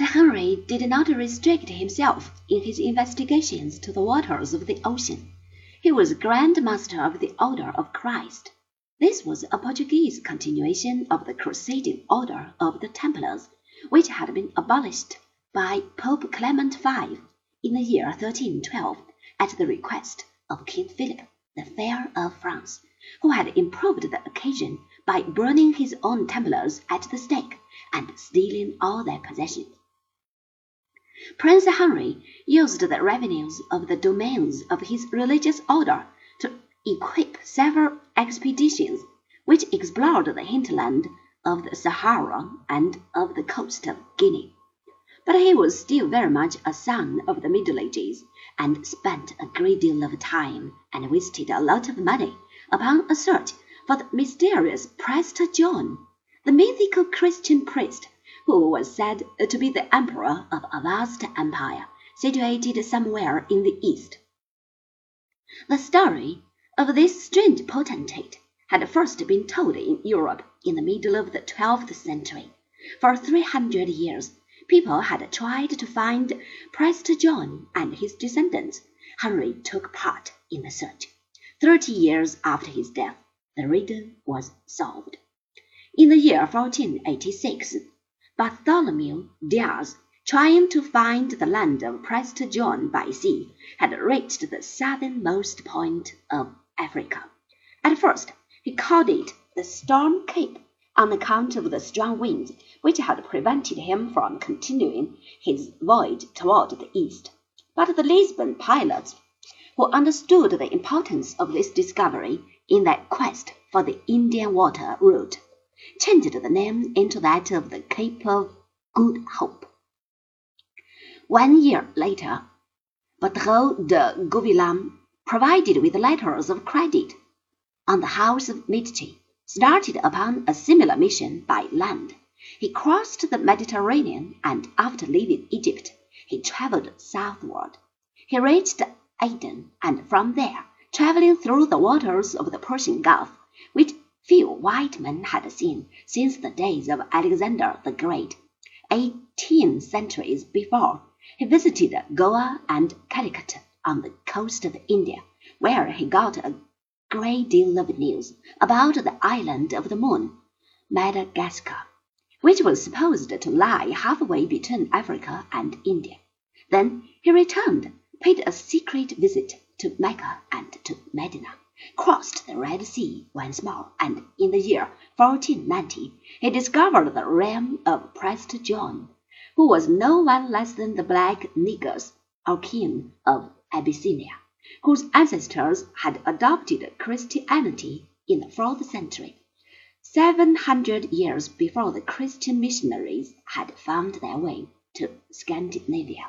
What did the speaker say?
But Henry did not restrict himself in his investigations to the waters of the ocean. He was Grand Master of the Order of Christ. This was a Portuguese continuation of the Crusading Order of the Templars, which had been abolished by Pope Clement V in the year 1312 at the request of King Philip the Fair of France, who had improved the occasion by burning his own Templars at the stake and stealing all their possessions. Prince Henry used the revenues of the domains of his religious order to equip several expeditions which explored the hinterland of the Sahara and of the coast of Guinea. But he was still very much a son of the Middle Ages, and spent a great deal of time and wasted a lot of money upon a search for the mysterious Prester John, the mythical Christian priest who was said to be the emperor of a vast empire situated somewhere in the east. The story of this strange potentate had first been told in Europe in the middle of the twelfth century. For three hundred years people had tried to find Prester John and his descendants. Henry took part in the search. Thirty years after his death, the riddle was solved. In the year 1486, Bartholomew Diaz, trying to find the land of Prester John by sea, had reached the southernmost point of Africa. At first he called it the Storm Cape on account of the strong winds which had prevented him from continuing his voyage toward the east. But the Lisbon pilots, who understood the importance of this discovery in their quest for the Indian water route, changed the name into that of the Cape of Good Hope. One year later, Berthold de Covilham, provided with letters of credit on the house of Medici, started upon a similar mission by land. He crossed the Mediterranean, and after leaving Egypt, he traveled southward. He reached Aden, and from there, traveling through the waters of the Persian Gulf, which few white men had seen since the days of Alexander the Great. Eighteen centuries before, he visited Goa and Calicut on the coast of India, where he got a great deal of news about the island of the moon, Madagascar, which was supposed to lie halfway between Africa and India. Then he returned, paid a secret visit to Mecca and to Medina crossed the Red Sea once more, and in the year 1490 he discovered the realm of Prester John, who was no one less than the Black Negus, or king of Abyssinia, whose ancestors had adopted Christianity in the fourth century, seven hundred years before the Christian missionaries had found their way to Scandinavia.